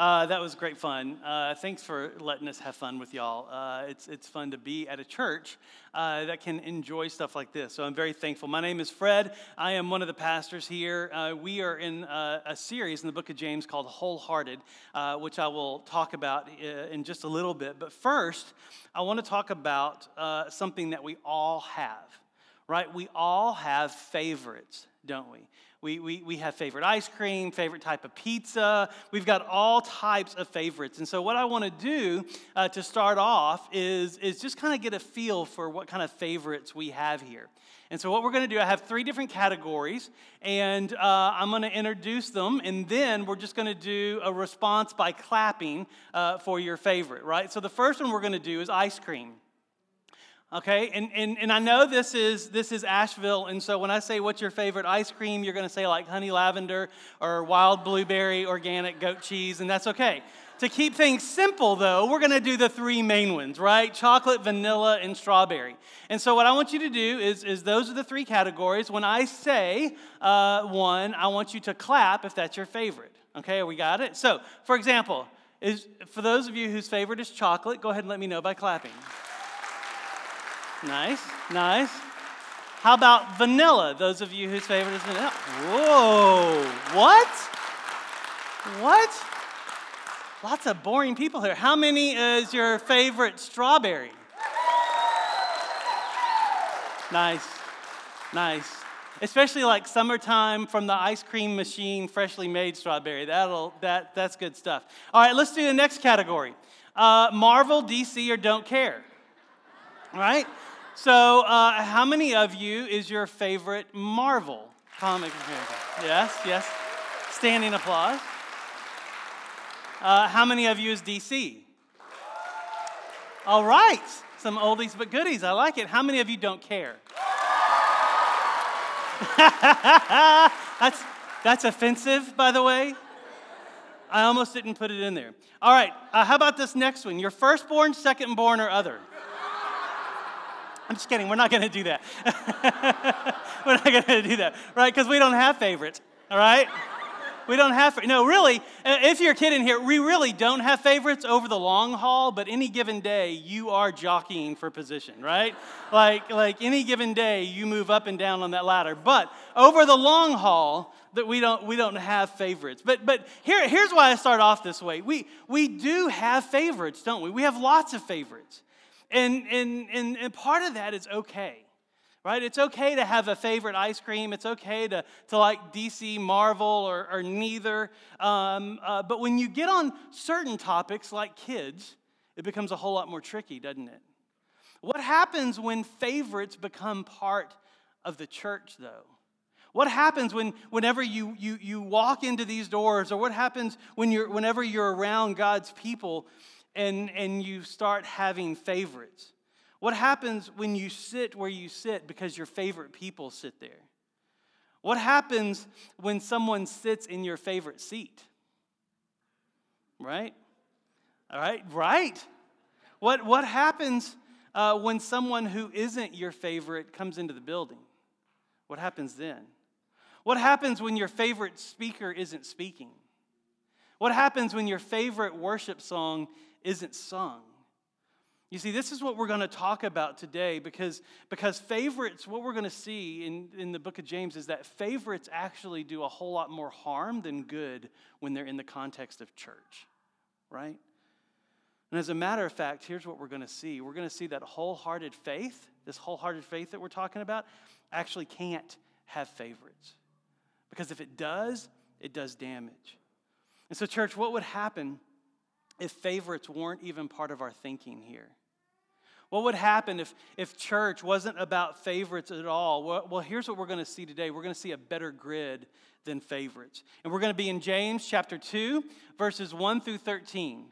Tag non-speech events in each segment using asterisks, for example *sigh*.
Uh, that was great fun. Uh, thanks for letting us have fun with y'all. Uh, it's, it's fun to be at a church uh, that can enjoy stuff like this. So I'm very thankful. My name is Fred. I am one of the pastors here. Uh, we are in a, a, series in the book of James called Wholehearted, uh, which I will talk about in just a little bit. But first, I want to talk about something that we all have, right? We all have favorites, don't we? We, we, we have favorite ice cream, favorite type of pizza. We've got all types of favorites. And so, what I want to do uh, to start off is, is just kind of get a feel for what kind of favorites we have here. And so, what we're going to do, I have three different categories, and uh, I'm going to introduce them, and then we're just going to do a response by clapping uh, for your favorite, right? So, the first one we're going to do is ice cream okay? And, and, and i know this is this is asheville and so when i say what's your favorite ice cream? you're going to say like honey lavender or wild blueberry organic goat cheese and that's okay. To keep things simple though we're going to do the three main ones right? Chocolate vanilla and strawberry. And so what i want you to do is, is those are the three categories. When i say uh, one i want you to clap if that's your favorite. Okay? We got it? So for example is for those of you whose favorite is chocolate go ahead and let me know by clapping Nice, nice. How about vanilla? Those of you whose favorite is vanilla. Whoa, what? What? Lots of boring people here. How many is your favorite strawberry? Nice, nice. Especially like summertime from the ice cream machine, freshly made strawberry. That'll, that, that's good stuff. All right, let's do the next category uh, Marvel, DC, or don't care. All right? So, uh, how many of you is your favorite Marvel comic? Yes, yes. Standing applause. Uh, how many of you is DC? All right, some oldies but goodies. I like it. How many of you don't care? *laughs* that's, that's offensive, by the way. I almost didn't put it in there. All right, uh, how about this next one? Your firstborn, secondborn, or other? I'm just kidding. We're not going to do that. *laughs* We're not going to do that, right? Because we don't have favorites, all right? We don't have, no, really, if you're a kid in here, we really don't have favorites over the long haul, but any given day, you are jockeying for position, right? Like, like any given day, you move up and down on that ladder. But over the long haul, that we don't, we don't have favorites. But, but here, here's why I start off this way. We, we do have favorites, don't we? We have lots of favorites. And, and, and, and part of that is okay, right? It's okay to have a favorite ice cream. It's okay to, to like DC, Marvel, or, or neither. Um, uh, but when you get on certain topics like kids, it becomes a whole lot more tricky, doesn't it? What happens when favorites become part of the church, though? What happens when, whenever you, you, you walk into these doors, or what happens when you're, whenever you're around God's people and, and you start having favorites? What happens when you sit where you sit because your favorite people sit there? What happens when someone sits in your favorite seat? Right? All right, right. What, what happens uh, when someone who isn't your favorite comes into the building? What happens then? What happens when your favorite speaker isn't speaking? What happens when your favorite worship song isn't sung. You see, this is what we're going to talk about today because, because favorites, what we're going to see in, in the book of James is that favorites actually do a whole lot more harm than good when they're in the context of church, right? And as a matter of fact, here's what we're going to see we're going to see that wholehearted faith, this wholehearted faith that we're talking about, actually can't have favorites. Because if it does, it does damage. And so, church, what would happen if favorites weren't even part of our thinking here? What would happen if, if church wasn't about favorites at all? Well, well here's what we're going to see today. We're going to see a better grid than favorites. And we're going to be in James chapter 2, verses 1 through 13.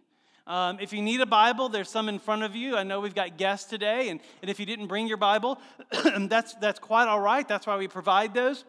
Um, if you need a Bible, there's some in front of you. I know we've got guests today, and, and if you didn't bring your Bible, *clears throat* that's, that's quite all right. That's why we provide those.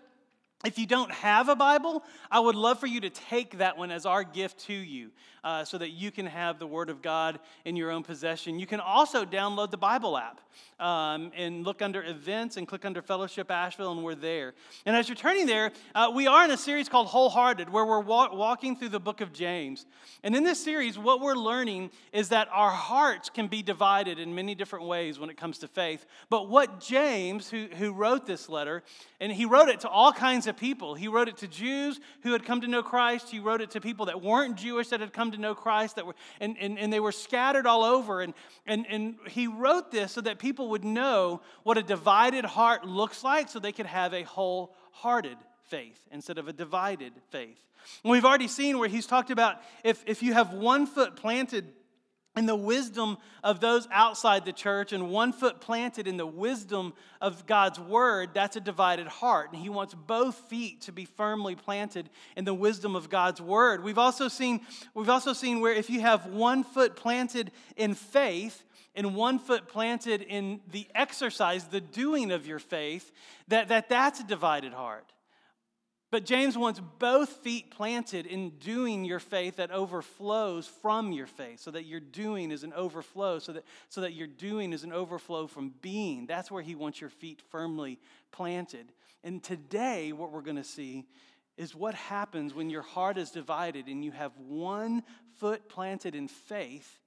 If you don't have a Bible, I would love for you to take that one as our gift to you uh, so that you can have the Word of God in your own possession. You can also download the Bible app um, and look under events and click under Fellowship Asheville, and we're there. And as you're turning there, uh, we are in a series called Wholehearted, where we're wa- walking through the book of James. And in this series, what we're learning is that our hearts can be divided in many different ways when it comes to faith. But what James, who, who wrote this letter, and he wrote it to all kinds of people, he wrote it to Jews who had come to know Christ, he wrote it to people that weren't Jewish that had come to know Christ, that were, and, and, and they were scattered all over. And, and, and he wrote this so that people would know what a divided heart looks like so they could have a wholehearted faith instead of a divided faith. And we've already seen where he's talked about if, if you have one foot planted in the wisdom of those outside the church and one foot planted in the wisdom of God's word, that's a divided heart. And he wants both feet to be firmly planted in the wisdom of God's word. We've also seen, we've also seen where if you have one foot planted in faith, and one foot planted in the exercise, the doing of your faith, that, that that's a divided heart. But James wants both feet planted in doing your faith that overflows from your faith, so that your doing is an overflow, so that, so that your doing is an overflow from being. That's where he wants your feet firmly planted. And today, what we're going to see is what happens when your heart is divided and you have one foot planted in faith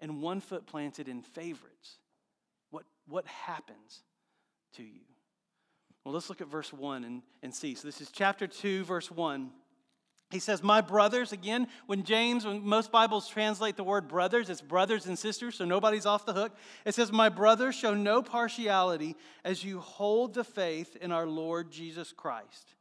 and one foot planted in favorites. What, what happens to you? Well, let's look at verse 1 and, and see. So, this is chapter 2, verse 1. He says, My brothers, again, when James, when most Bibles translate the word brothers, it's brothers and sisters, so nobody's off the hook. It says, My brothers, show no partiality as you hold the faith in our Lord Jesus Christ.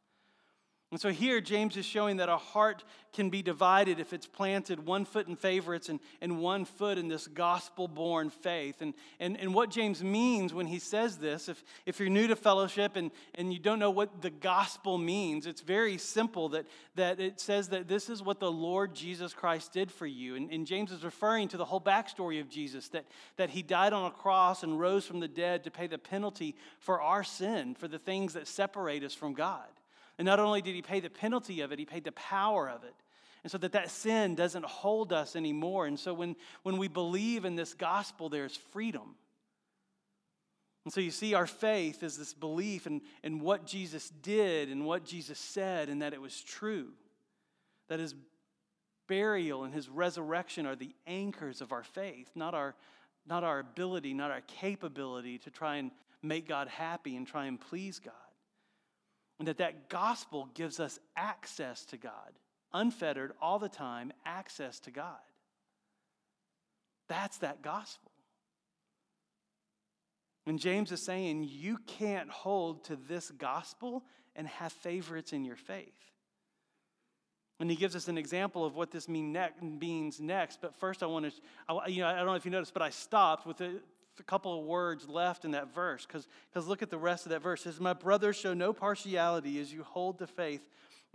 And so here, James is showing that a heart can be divided if it's planted one foot in favorites and, and one foot in this gospel born faith. And, and, and what James means when he says this, if, if you're new to fellowship and, and you don't know what the gospel means, it's very simple that, that it says that this is what the Lord Jesus Christ did for you. And, and James is referring to the whole backstory of Jesus that, that he died on a cross and rose from the dead to pay the penalty for our sin, for the things that separate us from God. And not only did he pay the penalty of it, he paid the power of it. And so that that sin doesn't hold us anymore. And so when, when we believe in this gospel, there's freedom. And so you see, our faith is this belief in, in what Jesus did and what Jesus said and that it was true. That his burial and his resurrection are the anchors of our faith, not our, not our ability, not our capability to try and make God happy and try and please God. And that that gospel gives us access to God, unfettered all the time, access to God. That's that gospel. And James is saying you can't hold to this gospel and have favorites in your faith. And he gives us an example of what this mean ne- means next. But first, I want to, I, you know, I don't know if you noticed, but I stopped with a, a couple of words left in that verse because because look at the rest of that verse. It says, My brothers, show no partiality as you hold the faith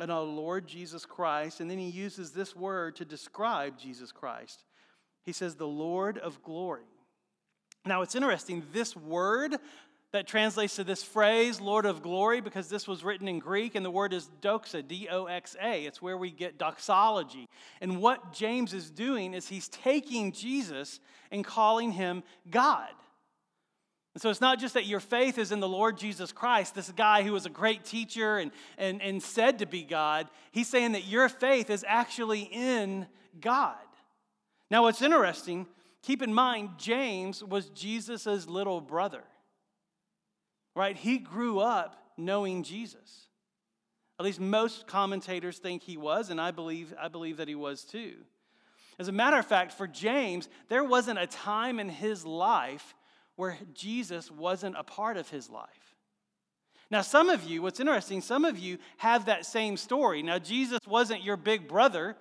in our Lord Jesus Christ. And then he uses this word to describe Jesus Christ. He says, The Lord of glory. Now it's interesting, this word that translates to this phrase, Lord of glory, because this was written in Greek, and the word is doxa, D O X A. It's where we get doxology. And what James is doing is he's taking Jesus and calling him God. And so it's not just that your faith is in the Lord Jesus Christ, this guy who was a great teacher and, and, and said to be God. He's saying that your faith is actually in God. Now, what's interesting, keep in mind, James was Jesus' little brother right? He grew up knowing Jesus. At least most commentators think he was, and I believe, I believe that he was too. As a matter of fact, for James, there wasn't a time in his life where Jesus wasn't a part of his life. Now, some of you, what's interesting, some of you have that same story. Now, Jesus wasn't your big brother,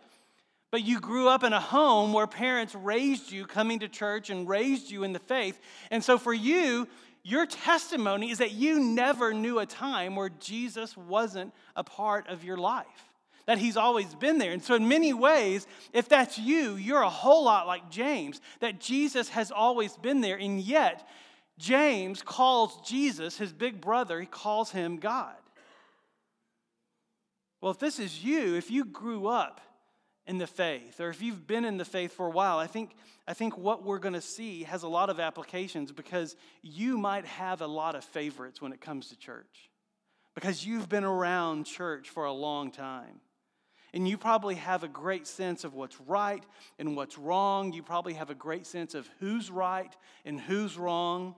but you grew up in a home where parents raised you coming to church and raised you in the faith. And so for you, your testimony is that you never knew a time where Jesus wasn't a part of your life, that he's always been there. And so, in many ways, if that's you, you're a whole lot like James, that Jesus has always been there. And yet, James calls Jesus, his big brother, he calls him God. Well, if this is you, if you grew up in the faith, or if you've been in the faith for a while, I think, I think what we're going to see has a lot of applications because you might have a lot of favorites when it comes to church. Because you've been around church for a long time. And you probably have a great sense of what's right and what's wrong. You probably have a great sense of who's right and who's wrong.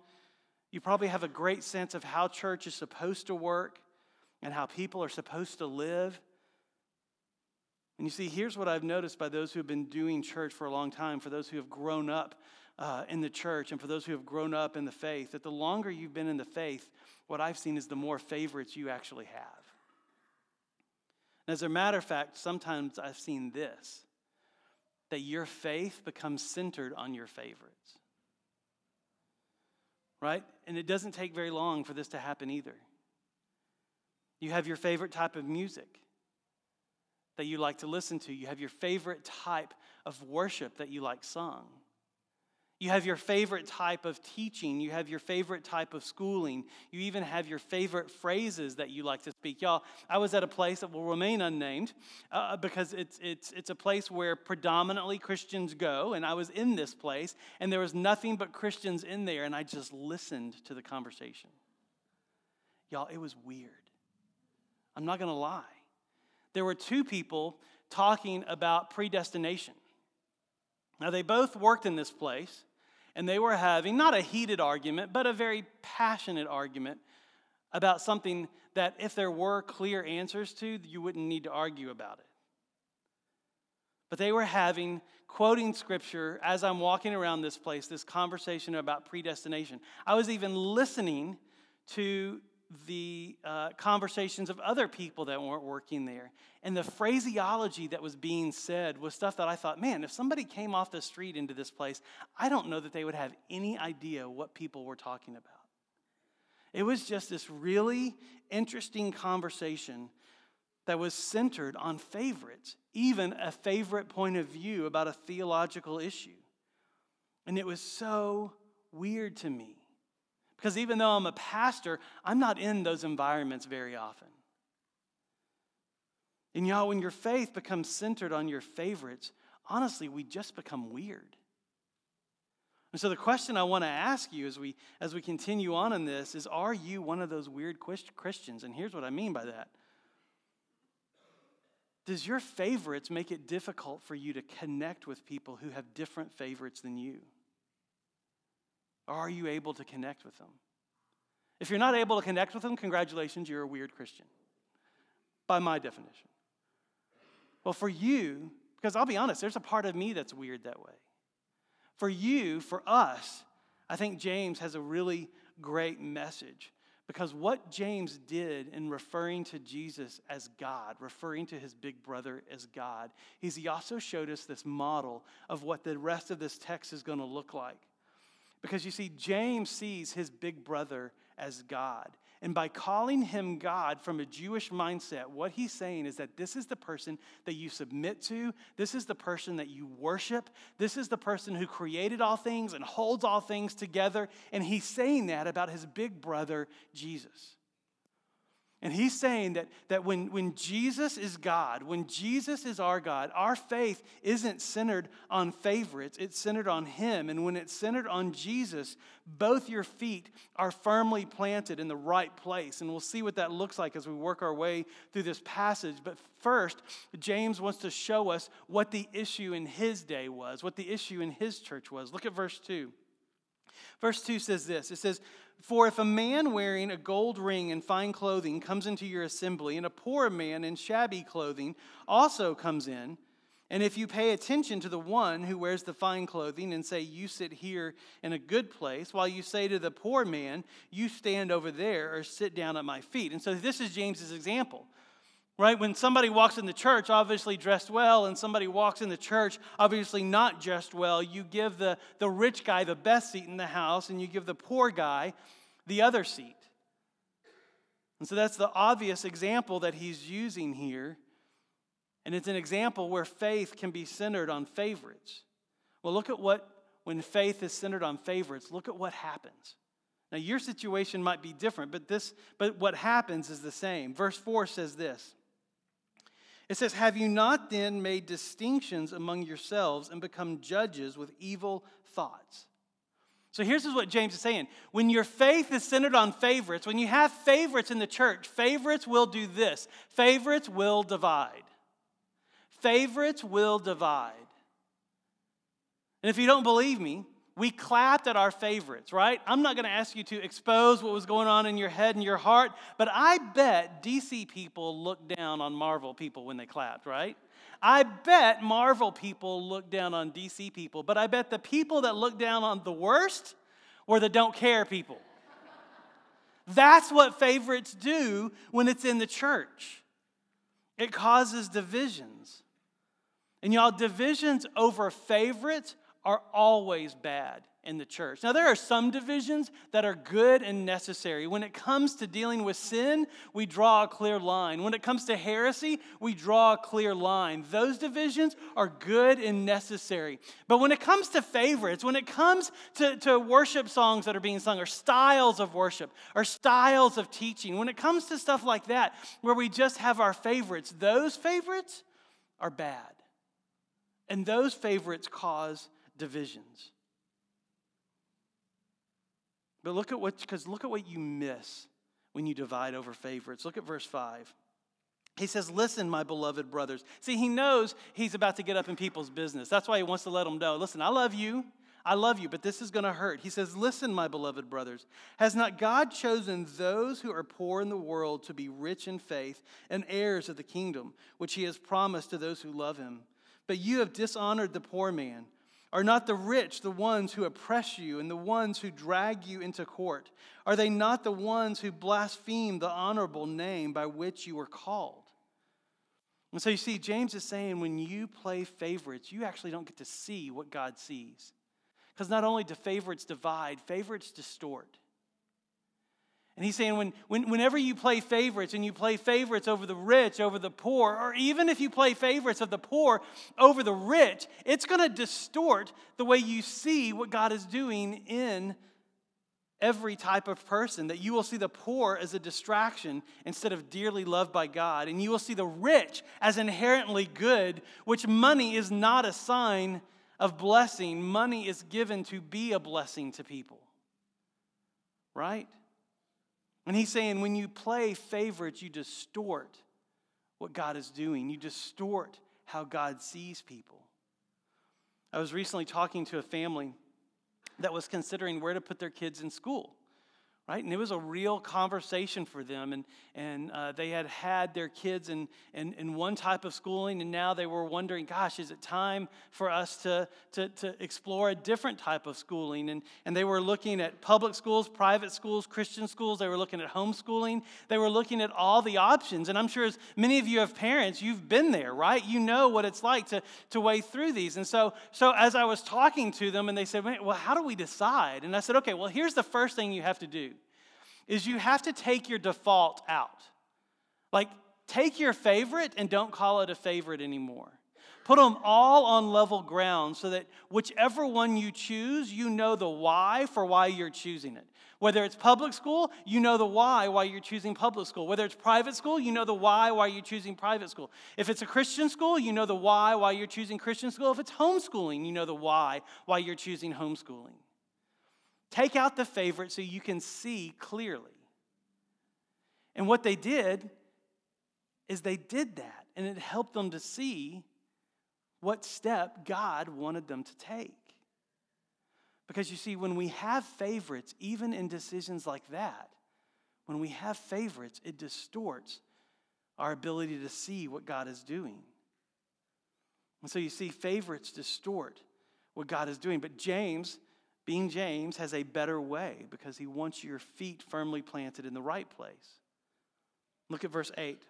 You probably have a great sense of how church is supposed to work and how people are supposed to live. And you see, here's what I've noticed by those who have been doing church for a long time, for those who have grown up uh, in the church, and for those who have grown up in the faith, that the longer you've been in the faith, what I've seen is the more favorites you actually have. And as a matter of fact, sometimes I've seen this that your faith becomes centered on your favorites. Right? And it doesn't take very long for this to happen either. You have your favorite type of music that you like to listen to. You have your favorite type of worship that you like sung. You have your favorite type of teaching. You have your favorite type of schooling. You even have your favorite phrases that you like to speak. Y'all, I was at a place that will remain unnamed uh, because it's, it's, it's a place where predominantly Christians go. And I was in this place, and there was nothing but Christians in there, and I just listened to the conversation. Y'all, it was weird. I'm not going to lie. There were two people talking about predestination. Now, they both worked in this place, and they were having not a heated argument, but a very passionate argument about something that, if there were clear answers to, you wouldn't need to argue about it. But they were having, quoting scripture as I'm walking around this place, this conversation about predestination. I was even listening to the uh, conversations of other people that weren't working there. And the phraseology that was being said was stuff that I thought, man, if somebody came off the street into this place, I don't know that they would have any idea what people were talking about. It was just this really interesting conversation that was centered on favorites, even a favorite point of view about a theological issue. And it was so weird to me because even though I'm a pastor, I'm not in those environments very often. And y'all, when your faith becomes centered on your favorites, honestly, we just become weird. And so the question I want to ask you as we as we continue on in this is are you one of those weird Christians? And here's what I mean by that. Does your favorites make it difficult for you to connect with people who have different favorites than you? Are you able to connect with them? If you're not able to connect with them, congratulations, you're a weird Christian, by my definition. Well, for you, because I'll be honest, there's a part of me that's weird that way. For you, for us, I think James has a really great message because what James did in referring to Jesus as God, referring to his big brother as God, is he also showed us this model of what the rest of this text is going to look like. Because you see, James sees his big brother as God. And by calling him God from a Jewish mindset, what he's saying is that this is the person that you submit to, this is the person that you worship, this is the person who created all things and holds all things together. And he's saying that about his big brother, Jesus. And he's saying that, that when, when Jesus is God, when Jesus is our God, our faith isn't centered on favorites, it's centered on him. And when it's centered on Jesus, both your feet are firmly planted in the right place. And we'll see what that looks like as we work our way through this passage. But first, James wants to show us what the issue in his day was, what the issue in his church was. Look at verse 2. Verse 2 says this it says, For if a man wearing a gold ring and fine clothing comes into your assembly, and a poor man in shabby clothing also comes in, and if you pay attention to the one who wears the fine clothing and say, You sit here in a good place, while you say to the poor man, You stand over there or sit down at my feet. And so this is James's example right? When somebody walks in the church, obviously dressed well, and somebody walks in the church, obviously not dressed well, you give the, the rich guy the best seat in the house, and you give the poor guy the other seat. And so that's the obvious example that he's using here. And it's an example where faith can be centered on favorites. Well, look at what, when faith is centered on favorites, look at what happens. Now, your situation might be different, but, this, but what happens is the same. Verse 4 says this It says, Have you not then made distinctions among yourselves and become judges with evil thoughts? So here's what James is saying. When your faith is centered on favorites, when you have favorites in the church, favorites will do this favorites will divide. Favorites will divide. And if you don't believe me, we clapped at our favorites, right? I'm not going to ask you to expose what was going on in your head and your heart, but I bet DC people looked down on Marvel people when they clapped, right? I bet Marvel people looked down on DC people, but I bet the people that look down on the worst were the don't care people. That's what favorites do when it's in the church. It causes divisions. And y'all, divisions over favorites are always bad in the church. Now, there are some divisions that are good and necessary. When it comes to dealing with sin, we draw a clear line. When it comes to heresy, we draw a clear line. Those divisions are good and necessary. But when it comes to favorites, when it comes to, to worship songs that are being sung, or styles of worship, or styles of teaching, when it comes to stuff like that, where we just have our favorites, those favorites are bad. And those favorites cause divisions. But look at what, because look at what you miss when you divide over favorites. Look at verse 5. He says, Listen, my beloved brothers. See, he knows he's about to get up in people's business. That's why he wants to let them know listen, I love you. I love you, but this is going to hurt. He says, Listen, my beloved brothers. Has not God chosen those who are poor in the world to be rich in faith and heirs of the kingdom, which he has promised to those who love him? But you have dishonored the poor man. Are not the rich the ones who oppress you and the ones who drag you into court? Are they not the ones who blaspheme the honorable name by which you were called? And so you see, James is saying when you play favorites, you actually don't get to see what God sees. Because not only do favorites divide, favorites distort. And he's saying when, when, whenever you play favorites and you play favorites over the rich, over the poor, or even if you play favorites of the poor over the rich, it's going to distort the way you see what God is doing in every type of person. That you will see the poor as a distraction instead of dearly loved by God. And you will see the rich as inherently good, which money is not a sign of blessing. Money is given to be a blessing to people. Right? And he's saying when you play favorites, you distort what God is doing, you distort how God sees people. I was recently talking to a family that was considering where to put their kids in school right? And it was a real conversation for them. And, and uh, they had had their kids in, in, in, one type of schooling, and now they were wondering, gosh, is it time for us to, to, to explore a different type of schooling? And, and they were looking at public schools, private schools, Christian schools. They were looking at homeschooling. They were looking at all the options. And I'm sure as many of you have parents, you've been there, right? You know what it's like to, to wade through these. And so, so as I was talking to them, and they said, well, how do we decide? And I said, okay, well, here's the first thing you have to do is you have to take your default out. Like, take your favorite and don't call it a favorite anymore. Put them all on level ground so that whichever one you choose, you know the why for why you're choosing it. Whether it's public school, you know the why why you're choosing public school. Whether it's private school, you know the why why you're choosing private school. If it's a Christian school, you know the why why you're choosing Christian school. If it's homeschooling, you know the why why you're choosing homeschooling. Take out the favorite so you can see clearly. And what they did is they did that, and it helped them to see what step God wanted them to take. Because you see, when we have favorites, even in decisions like that, when we have favorites, it distorts our ability to see what God is doing. And so you see, favorites distort what God is doing. But James being James has a better way because he wants your feet firmly planted in the right place. Look at verse 8.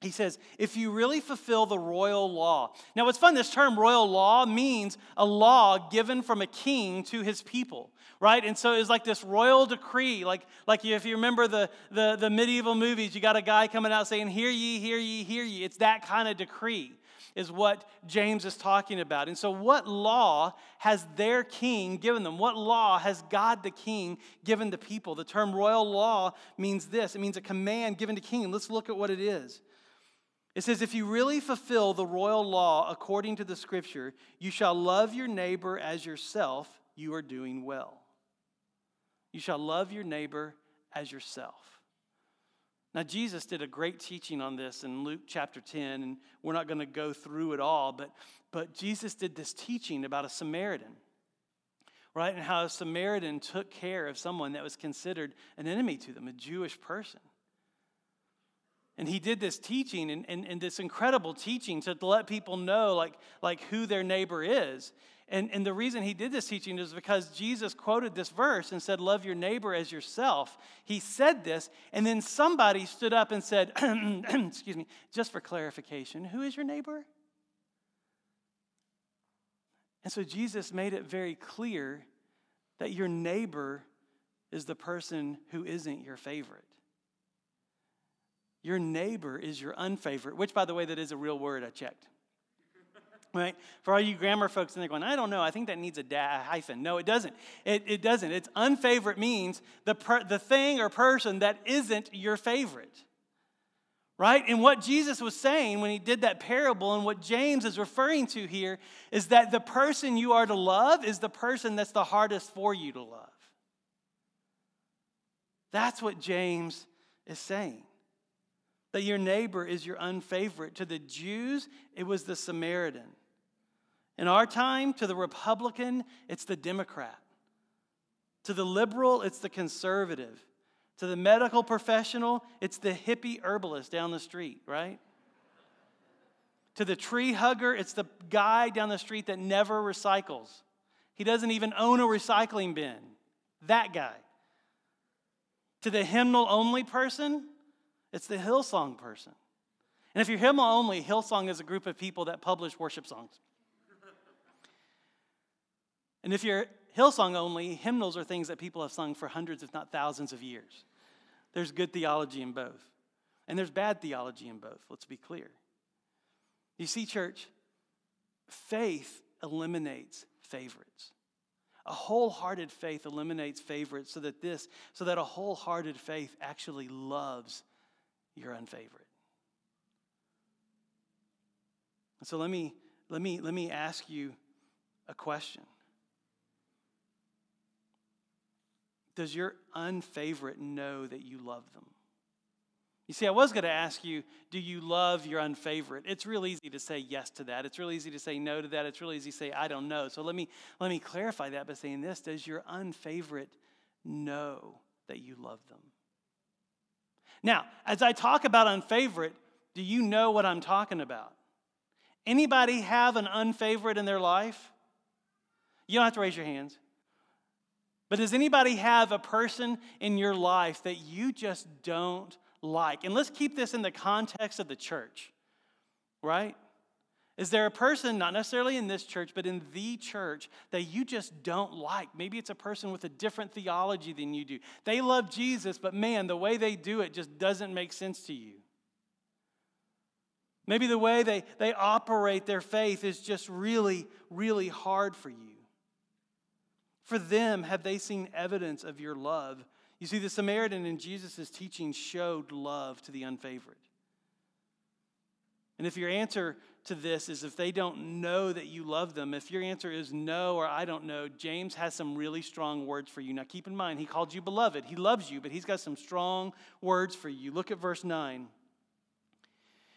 He says, if you really fulfill the royal law. Now, what's fun, this term royal law means a law given from a king to his people, right? And so it's like this royal decree. Like, like if you remember the, the, the medieval movies, you got a guy coming out saying, Hear ye, hear ye, hear ye. It's that kind of decree is what James is talking about. And so, what law has their king given them? What law has God the king given the people? The term royal law means this it means a command given to king. Let's look at what it is. It says, If you really fulfill the royal law according to the scripture, you shall love your neighbor as yourself, you are doing well. You shall love your neighbor as yourself. Now, Jesus did a great teaching on this in Luke chapter 10, and we're not going to go through it all, but, but Jesus did this teaching about a Samaritan, right? And how a Samaritan took care of someone that was considered an enemy to them, a Jewish person. And he did this teaching and, and, and this incredible teaching to, to let people know like, like who their neighbor is. And, and the reason he did this teaching is because Jesus quoted this verse and said, Love your neighbor as yourself. He said this, and then somebody stood up and said, *clears throat* Excuse me, just for clarification, who is your neighbor? And so Jesus made it very clear that your neighbor is the person who isn't your favorite. Your neighbor is your unfavorite, which, by the way, that is a real word I checked. Right? For all you grammar folks, and they're going, I don't know, I think that needs a da- hyphen. No, it doesn't. It, it doesn't. It's unfavorite means the, per, the thing or person that isn't your favorite. Right? And what Jesus was saying when he did that parable, and what James is referring to here, is that the person you are to love is the person that's the hardest for you to love. That's what James is saying that your neighbor is your unfavorite. To the Jews, it was the Samaritan. In our time, to the Republican, it's the Democrat. To the liberal, it's the conservative. To the medical professional, it's the hippie herbalist down the street, right? To the tree hugger, it's the guy down the street that never recycles. He doesn't even own a recycling bin. That guy. To the hymnal only person, it's the Hillsong person. And if you're hymnal only, Hillsong is a group of people that publish worship songs. And if you're Hillsong only, hymnals are things that people have sung for hundreds, if not thousands of years. There's good theology in both, and there's bad theology in both, let's be clear. You see, church, faith eliminates favorites. A wholehearted faith eliminates favorites so that this, so that a wholehearted faith actually loves your unfavorite. So let me, let me, let me ask you a question. Does your unfavorite know that you love them? You see, I was going to ask you, do you love your unfavorite? It's real easy to say yes to that. It's real easy to say no to that. It's real easy to say I don't know. So let me let me clarify that by saying this: Does your unfavorite know that you love them? Now, as I talk about unfavorite, do you know what I'm talking about? Anybody have an unfavorite in their life? You don't have to raise your hands. But does anybody have a person in your life that you just don't like? And let's keep this in the context of the church, right? Is there a person, not necessarily in this church, but in the church, that you just don't like? Maybe it's a person with a different theology than you do. They love Jesus, but man, the way they do it just doesn't make sense to you. Maybe the way they, they operate their faith is just really, really hard for you. For them, have they seen evidence of your love? You see, the Samaritan in Jesus' teaching showed love to the unfavored. And if your answer to this is if they don't know that you love them, if your answer is no or I don't know, James has some really strong words for you. Now keep in mind, he called you beloved. He loves you, but he's got some strong words for you. Look at verse 9.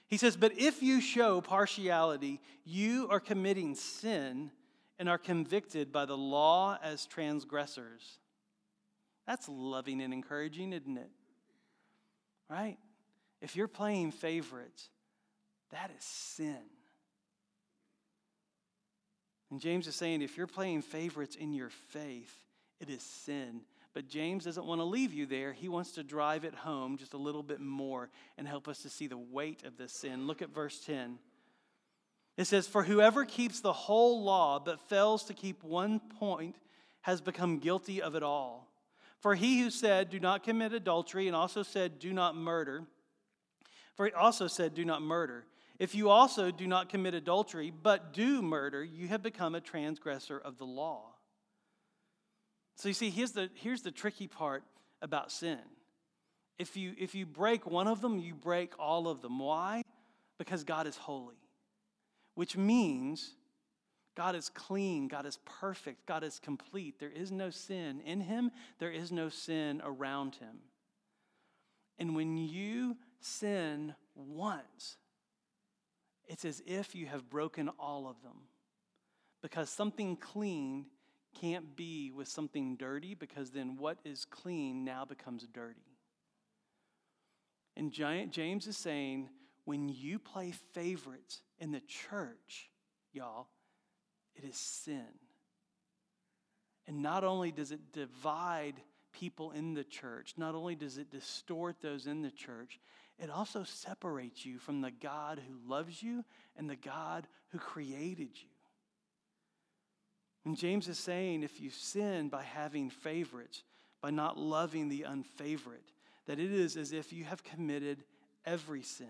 He says, But if you show partiality, you are committing sin and are convicted by the law as transgressors. That's loving and encouraging, isn't it? Right? If you're playing favorites, that is sin. And James is saying if you're playing favorites in your faith, it is sin. But James doesn't want to leave you there. He wants to drive it home just a little bit more and help us to see the weight of this sin. Look at verse 10. It says, For whoever keeps the whole law but fails to keep one point has become guilty of it all. For he who said, Do not commit adultery, and also said, Do not murder, for he also said, Do not murder. If you also do not commit adultery, but do murder, you have become a transgressor of the law. So you see, here's the, here's the tricky part about sin. If you, if you break one of them, you break all of them. Why? because God is holy, which means God is clean, God is perfect, God is complete. There is no sin in him, there is no sin around him. And when you sin once, it's as if you have broken all of them. Because something clean can't be with something dirty, because then what is clean now becomes dirty. And James is saying when you play favorites in the church, y'all, it is sin. And not only does it divide people in the church, not only does it distort those in the church, it also separates you from the God who loves you and the God who created you. And James is saying if you sin by having favorites, by not loving the unfavorite, that it is as if you have committed every sin.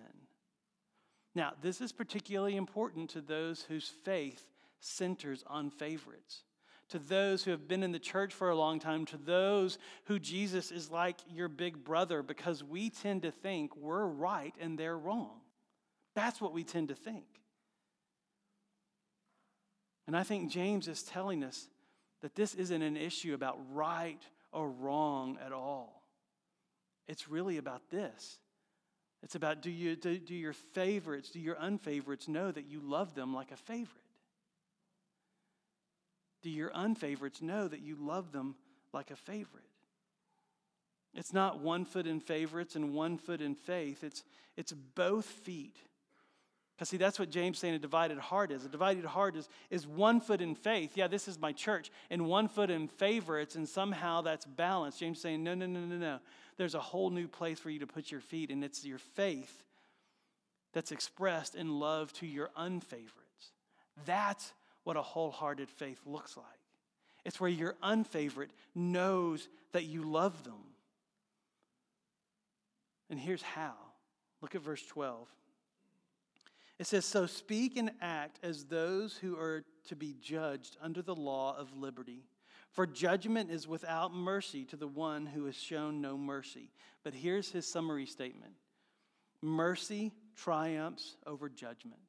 Now, this is particularly important to those whose faith centers on favorites, to those who have been in the church for a long time, to those who Jesus is like your big brother, because we tend to think we're right and they're wrong. That's what we tend to think. And I think James is telling us that this isn't an issue about right or wrong at all. It's really about this. It's about do, you, do, do your favorites, do your unfavorites know that you love them like a favorite? Do your unfavorites know that you love them like a favorite? It's not one foot in favorites and one foot in faith. It's, it's both feet because, see, that's what James saying a divided heart is. A divided heart is, is one foot in faith. Yeah, this is my church. And one foot in favorites, and somehow that's balanced. James saying, no, no, no, no, no. There's a whole new place for you to put your feet, and it's your faith that's expressed in love to your unfavorites. That's what a wholehearted faith looks like. It's where your unfavorite knows that you love them. And here's how. Look at verse 12. It says, So speak and act as those who are to be judged under the law of liberty. For judgment is without mercy to the one who has shown no mercy. But here's his summary statement Mercy triumphs over judgment.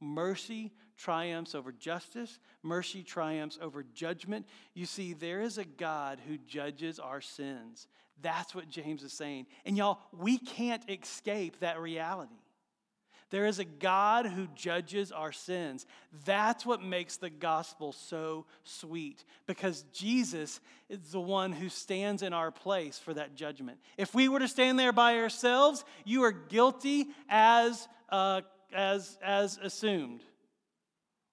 Mercy triumphs over justice. Mercy triumphs over judgment. You see, there is a God who judges our sins. That's what James is saying. And y'all, we can't escape that reality. There is a God who judges our sins. That's what makes the gospel so sweet because Jesus is the one who stands in our place for that judgment. If we were to stand there by ourselves, you are guilty as, uh, as, as assumed,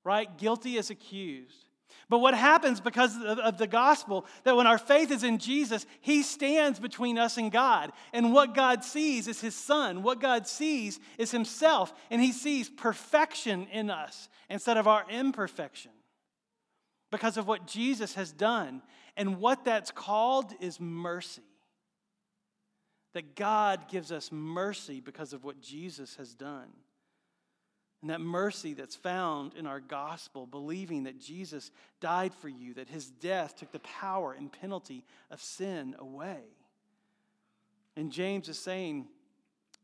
right? Guilty as accused. But what happens because of the gospel, that when our faith is in Jesus, He stands between us and God. And what God sees is His Son. What God sees is Himself. And He sees perfection in us instead of our imperfection because of what Jesus has done. And what that's called is mercy. That God gives us mercy because of what Jesus has done. And that mercy that's found in our gospel, believing that Jesus died for you, that his death took the power and penalty of sin away. And James is saying,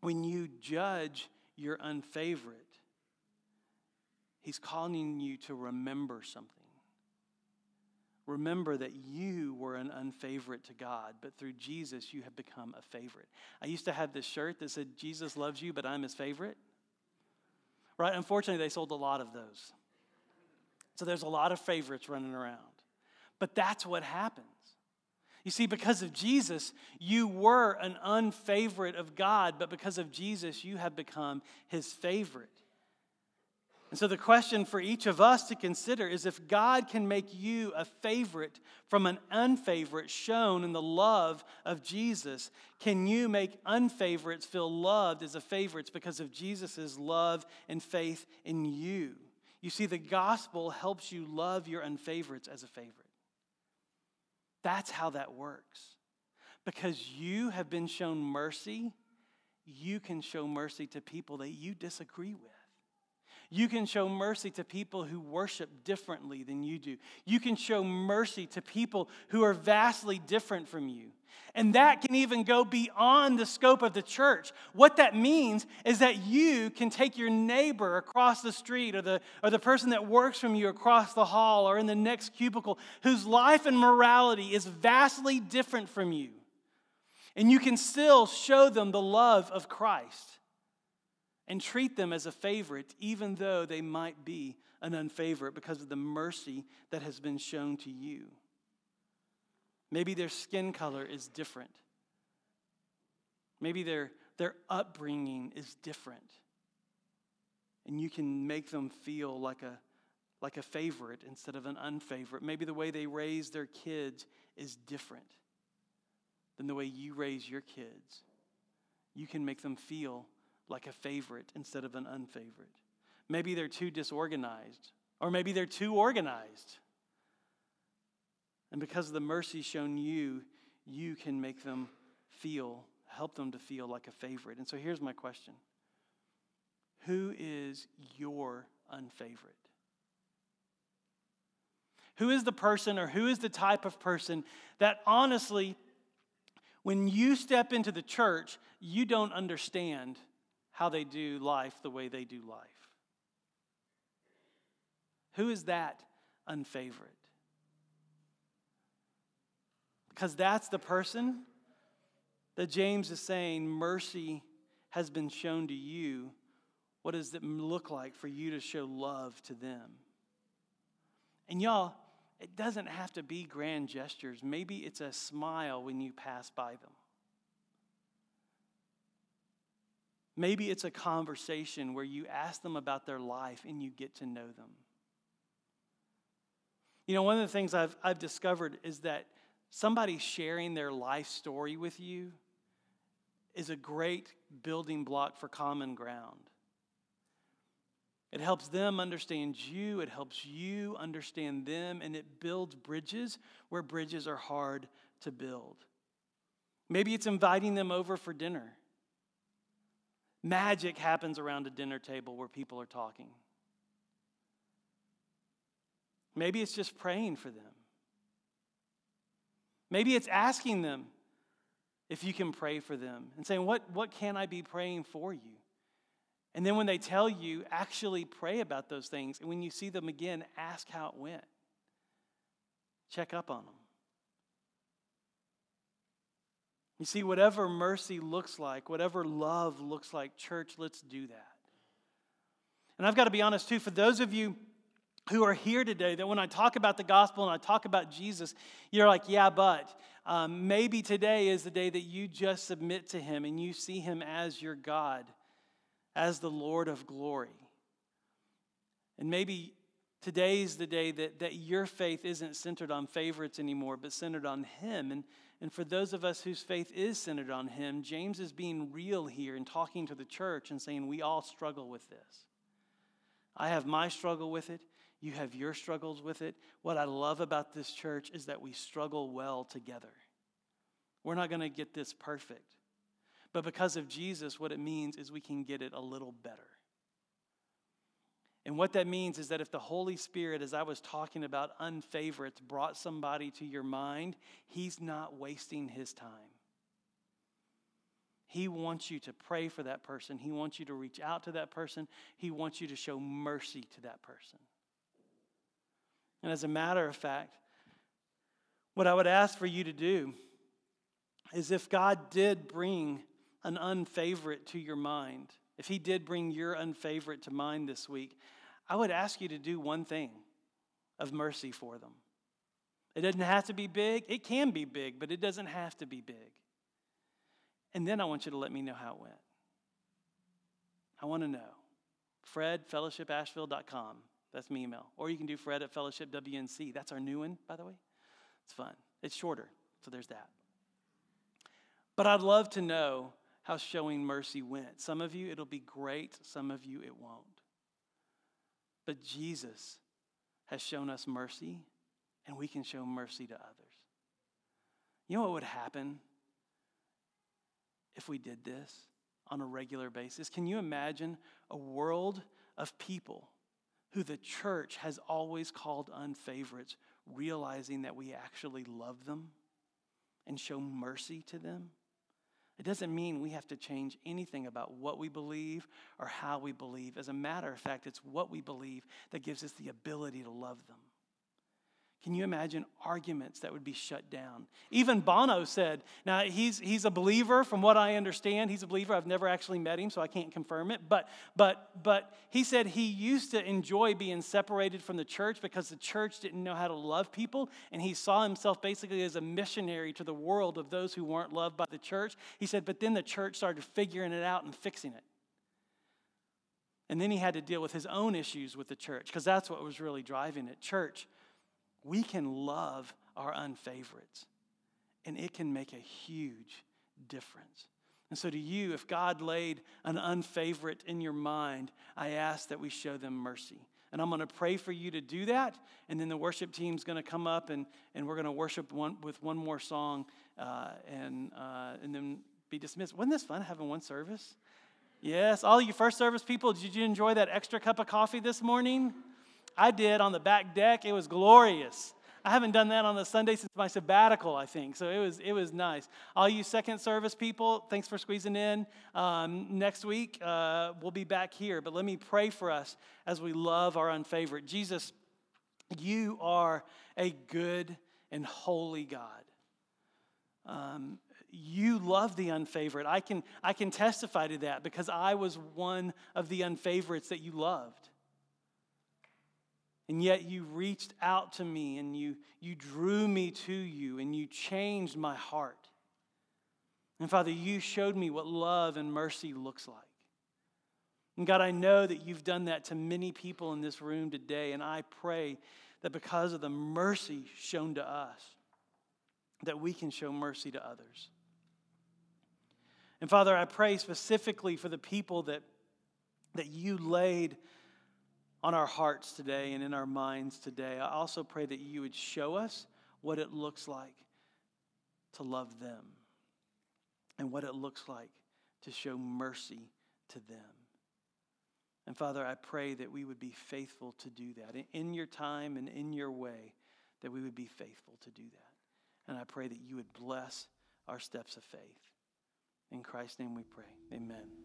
when you judge your unfavorite, he's calling you to remember something. Remember that you were an unfavorite to God, but through Jesus, you have become a favorite. I used to have this shirt that said, Jesus loves you, but I'm his favorite right? Unfortunately, they sold a lot of those. So there's a lot of favorites running around. But that's what happens. You see, because of Jesus, you were an unfavorite of God, but because of Jesus, you have become his favorite. And so, the question for each of us to consider is if God can make you a favorite from an unfavorite shown in the love of Jesus, can you make unfavorites feel loved as a favorites because of Jesus' love and faith in you? You see, the gospel helps you love your unfavorites as a favorite. That's how that works. Because you have been shown mercy, you can show mercy to people that you disagree with. You can show mercy to people who worship differently than you do. You can show mercy to people who are vastly different from you. And that can even go beyond the scope of the church. What that means is that you can take your neighbor across the street or the, or the person that works from you across the hall or in the next cubicle whose life and morality is vastly different from you. And you can still show them the love of Christ and treat them as a favorite, even though they might be an unfavorite because of the mercy that has been shown to you. Maybe their skin color is different. Maybe their, their upbringing is different. And you can make them feel like a, like a favorite instead of an unfavorite. Maybe the way they raise their kids is different than the way you raise your kids. You can make them feel like a favorite instead of an unfavorite. Maybe they're too disorganized, or maybe they're too organized. And because of the mercy shown you, you can make them feel, help them to feel like a favorite. And so here's my question Who is your unfavorite? Who is the person or who is the type of person that honestly, when you step into the church, you don't understand how they do life the way they do life? Who is that unfavorite? Because that's the person that James is saying mercy has been shown to you. What does it look like for you to show love to them? And y'all, it doesn't have to be grand gestures. Maybe it's a smile when you pass by them. Maybe it's a conversation where you ask them about their life and you get to know them. You know, one of the things I've, I've discovered is that somebody sharing their life story with you is a great building block for common ground. It helps them understand you, it helps you understand them, and it builds bridges where bridges are hard to build. Maybe it's inviting them over for dinner. Magic happens around a dinner table where people are talking. Maybe it's just praying for them. Maybe it's asking them if you can pray for them and saying, What, what can I be praying for you? And then when they tell you, actually pray about those things. And when you see them again, ask how it went. Check up on them. You see, whatever mercy looks like, whatever love looks like, church, let's do that. And I've got to be honest too, for those of you who are here today that when I talk about the gospel and I talk about Jesus, you're like, yeah, but um, maybe today is the day that you just submit to Him and you see Him as your God, as the Lord of glory. And maybe today's the day that, that your faith isn't centered on favorites anymore, but centered on Him. And, and for those of us whose faith is centered on Him, James is being real here and talking to the church and saying, we all struggle with this. I have my struggle with it. You have your struggles with it. What I love about this church is that we struggle well together. We're not going to get this perfect. But because of Jesus, what it means is we can get it a little better. And what that means is that if the Holy Spirit, as I was talking about unfavorites, brought somebody to your mind, He's not wasting His time. He wants you to pray for that person. He wants you to reach out to that person. He wants you to show mercy to that person. And as a matter of fact, what I would ask for you to do is if God did bring an unfavorite to your mind, if He did bring your unfavorite to mind this week, I would ask you to do one thing of mercy for them. It doesn't have to be big. It can be big, but it doesn't have to be big. And then I want you to let me know how it went. I want to know. Fred, fellowshipasheville.com. That's my email. Or you can do Fred at Fellowship WNC. That's our new one, by the way. It's fun. It's shorter, so there's that. But I'd love to know how showing mercy went. Some of you, it'll be great. Some of you, it won't. But Jesus has shown us mercy, and we can show mercy to others. You know what would happen if we did this on a regular basis? Can you imagine a world of people who the church has always called unfavorites, realizing that we actually love them and show mercy to them. It doesn't mean we have to change anything about what we believe or how we believe. As a matter of fact, it's what we believe that gives us the ability to love them. Can you imagine arguments that would be shut down? Even Bono said, now he's, he's a believer from what I understand. He's a believer. I've never actually met him, so I can't confirm it. But, but, but he said he used to enjoy being separated from the church because the church didn't know how to love people. And he saw himself basically as a missionary to the world of those who weren't loved by the church. He said, but then the church started figuring it out and fixing it. And then he had to deal with his own issues with the church because that's what was really driving it. Church we can love our unfavorites, and it can make a huge difference. And so, to you, if God laid an unfavorite in your mind, I ask that we show them mercy. And I'm going to pray for you to do that. And then the worship team's going to come up and, and we're going to worship one, with one more song uh, and, uh, and then be dismissed. Wasn't this fun having one service? Yes. All you first service people, did you enjoy that extra cup of coffee this morning? I did on the back deck. It was glorious. I haven't done that on a Sunday since my sabbatical, I think. So it was, it was nice. All you second service people, thanks for squeezing in. Um, next week, uh, we'll be back here. But let me pray for us as we love our unfavorite. Jesus, you are a good and holy God. Um, you love the unfavorite. I can, I can testify to that because I was one of the unfavorites that you loved. And yet you reached out to me and you, you drew me to you and you changed my heart. And Father, you showed me what love and mercy looks like. And God, I know that you've done that to many people in this room today. And I pray that because of the mercy shown to us, that we can show mercy to others. And Father, I pray specifically for the people that, that you laid on our hearts today and in our minds today. I also pray that you would show us what it looks like to love them and what it looks like to show mercy to them. And Father, I pray that we would be faithful to do that in your time and in your way, that we would be faithful to do that. And I pray that you would bless our steps of faith. In Christ's name we pray. Amen.